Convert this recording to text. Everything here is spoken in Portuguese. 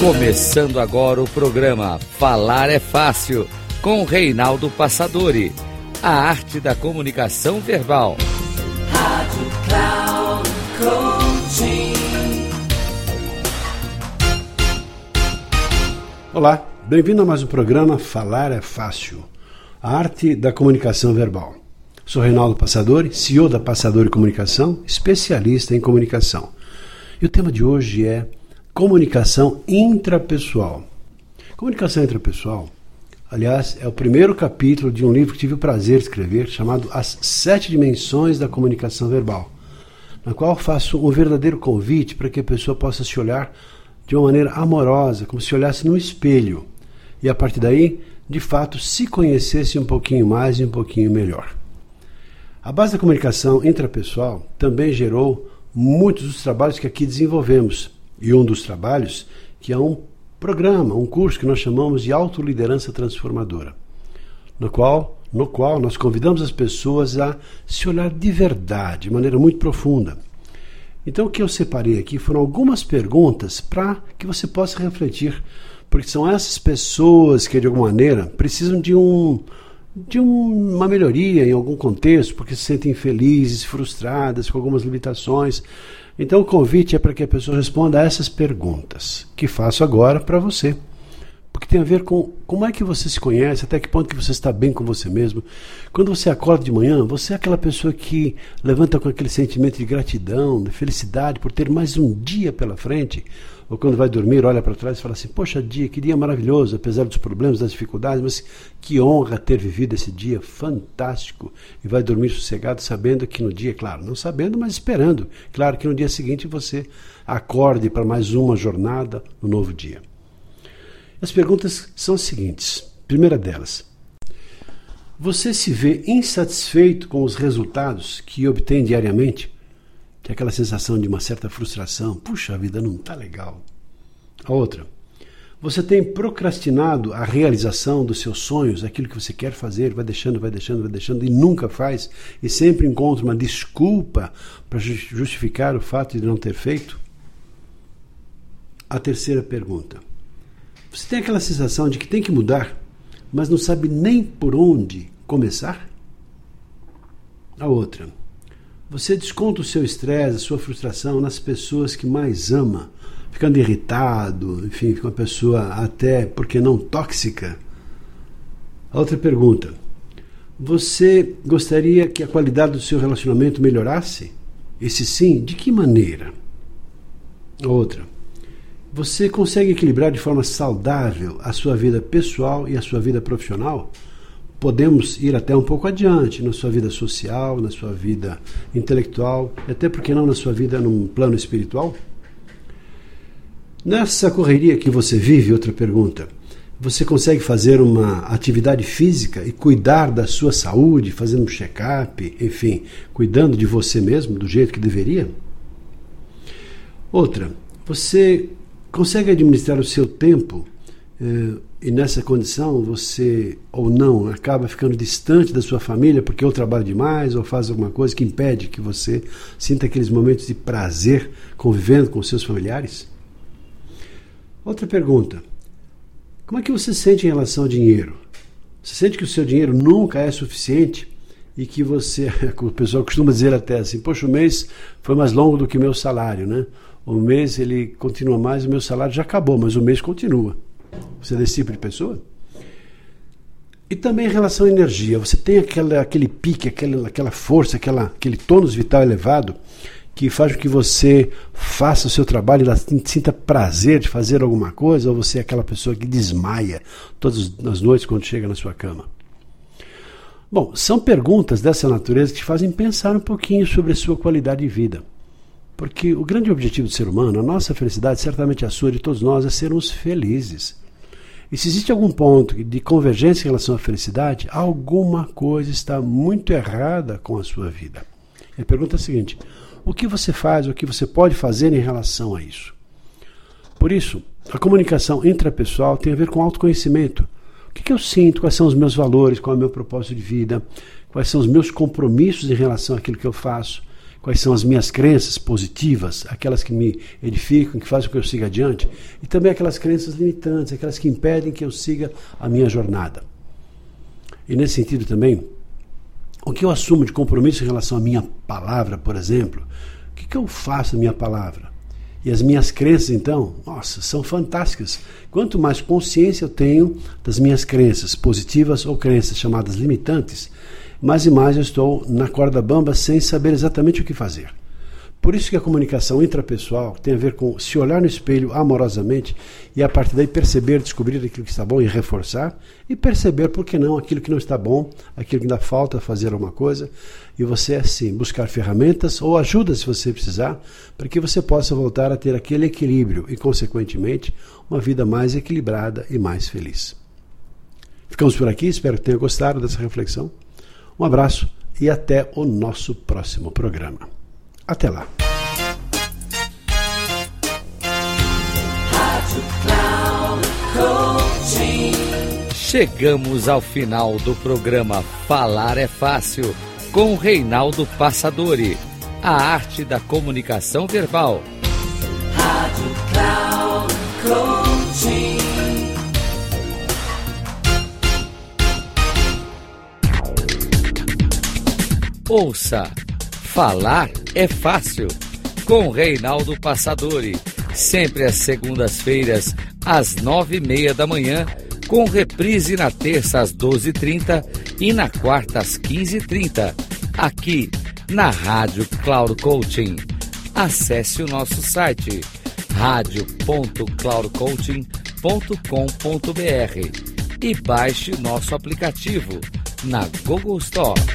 Começando agora o programa Falar é Fácil, com Reinaldo Passadori. A arte da comunicação verbal. Rádio Cloud Coaching. Olá, bem-vindo a mais um programa Falar é Fácil. A arte da comunicação verbal. Sou Reinaldo Passadori, CEO da Passadori Comunicação, especialista em comunicação. E o tema de hoje é comunicação intrapessoal. Comunicação intrapessoal, aliás, é o primeiro capítulo de um livro que tive o prazer de escrever, chamado As Sete Dimensões da Comunicação Verbal, na qual faço um verdadeiro convite para que a pessoa possa se olhar de uma maneira amorosa, como se olhasse no espelho, e a partir daí, de fato, se conhecesse um pouquinho mais e um pouquinho melhor. A base da comunicação intrapessoal também gerou muitos dos trabalhos que aqui desenvolvemos. E um dos trabalhos que é um programa, um curso que nós chamamos de Autoliderança Transformadora, no qual, no qual nós convidamos as pessoas a se olhar de verdade, de maneira muito profunda. Então, o que eu separei aqui foram algumas perguntas para que você possa refletir, porque são essas pessoas que, de alguma maneira, precisam de um, de uma melhoria em algum contexto, porque se sentem infelizes, frustradas, com algumas limitações. Então o convite é para que a pessoa responda a essas perguntas, que faço agora para você. Porque tem a ver com como é que você se conhece, até que ponto que você está bem com você mesmo. Quando você acorda de manhã, você é aquela pessoa que levanta com aquele sentimento de gratidão, de felicidade por ter mais um dia pela frente, ou quando vai dormir, olha para trás e fala assim: Poxa, dia, que dia maravilhoso, apesar dos problemas, das dificuldades, mas que honra ter vivido esse dia fantástico. E vai dormir sossegado, sabendo que no dia, claro, não sabendo, mas esperando, claro, que no dia seguinte você acorde para mais uma jornada, um novo dia. As perguntas são as seguintes: primeira delas. Você se vê insatisfeito com os resultados que obtém diariamente? Tem aquela sensação de uma certa frustração. Puxa, a vida não está legal. A outra. Você tem procrastinado a realização dos seus sonhos, aquilo que você quer fazer, vai deixando, vai deixando, vai deixando e nunca faz, e sempre encontra uma desculpa para justificar o fato de não ter feito? A terceira pergunta. Você tem aquela sensação de que tem que mudar, mas não sabe nem por onde começar? A outra. Você desconta o seu estresse, a sua frustração nas pessoas que mais ama, ficando irritado, enfim, fica uma pessoa até, porque não tóxica. A outra pergunta: Você gostaria que a qualidade do seu relacionamento melhorasse? E se sim, de que maneira? A outra: Você consegue equilibrar de forma saudável a sua vida pessoal e a sua vida profissional? podemos ir até um pouco adiante na sua vida social, na sua vida intelectual, até porque não na sua vida num plano espiritual? Nessa correria que você vive, outra pergunta, você consegue fazer uma atividade física e cuidar da sua saúde, fazendo um check-up, enfim, cuidando de você mesmo do jeito que deveria? Outra, você consegue administrar o seu tempo eh, e nessa condição você ou não acaba ficando distante da sua família porque ou trabalha demais ou faz alguma coisa que impede que você sinta aqueles momentos de prazer convivendo com seus familiares? Outra pergunta: como é que você sente em relação ao dinheiro? Você sente que o seu dinheiro nunca é suficiente e que você, o pessoal costuma dizer até assim, poxa, o mês foi mais longo do que meu salário, né? O mês ele continua mais, o meu salário já acabou, mas o mês continua. Você é desse tipo de pessoa? E também em relação à energia, você tem aquela, aquele pique, aquela, aquela força, aquela, aquele tônus vital elevado que faz com que você faça o seu trabalho e sinta prazer de fazer alguma coisa, ou você é aquela pessoa que desmaia todas as noites quando chega na sua cama? Bom, são perguntas dessa natureza que te fazem pensar um pouquinho sobre a sua qualidade de vida. Porque o grande objetivo do ser humano, a nossa felicidade, certamente a sua de todos nós, é sermos felizes. E se existe algum ponto de convergência em relação à felicidade, alguma coisa está muito errada com a sua vida. a pergunta é a seguinte: o que você faz, o que você pode fazer em relação a isso? Por isso, a comunicação intrapessoal tem a ver com autoconhecimento. O que, que eu sinto? Quais são os meus valores? Qual é o meu propósito de vida? Quais são os meus compromissos em relação àquilo que eu faço? Quais são as minhas crenças positivas, aquelas que me edificam, que fazem com que eu siga adiante, e também aquelas crenças limitantes, aquelas que impedem que eu siga a minha jornada. E nesse sentido também, o que eu assumo de compromisso em relação à minha palavra, por exemplo, o que, que eu faço na minha palavra? E as minhas crenças, então, nossa, são fantásticas. Quanto mais consciência eu tenho das minhas crenças positivas ou crenças chamadas limitantes, mais e mais eu estou na corda bamba sem saber exatamente o que fazer. Por isso que a comunicação intrapessoal tem a ver com se olhar no espelho amorosamente e a partir daí perceber, descobrir aquilo que está bom e reforçar e perceber, por que não, aquilo que não está bom, aquilo que ainda falta fazer alguma coisa e você, assim, buscar ferramentas ou ajuda se você precisar para que você possa voltar a ter aquele equilíbrio e, consequentemente, uma vida mais equilibrada e mais feliz. Ficamos por aqui, espero que tenha gostado dessa reflexão. Um abraço e até o nosso próximo programa. Até lá. Chegamos ao final do programa Falar é Fácil com Reinaldo Passadori. A arte da comunicação verbal. Rádio Cloud Coaching. Ouça, falar é fácil. Com Reinaldo Passadori, sempre às segundas-feiras, às nove e meia da manhã, com reprise na terça às doze e trinta e na quarta às quinze e trinta, aqui na Rádio Cloud Coaching. Acesse o nosso site radio.cloudcoaching.com.br e baixe nosso aplicativo na Google Store.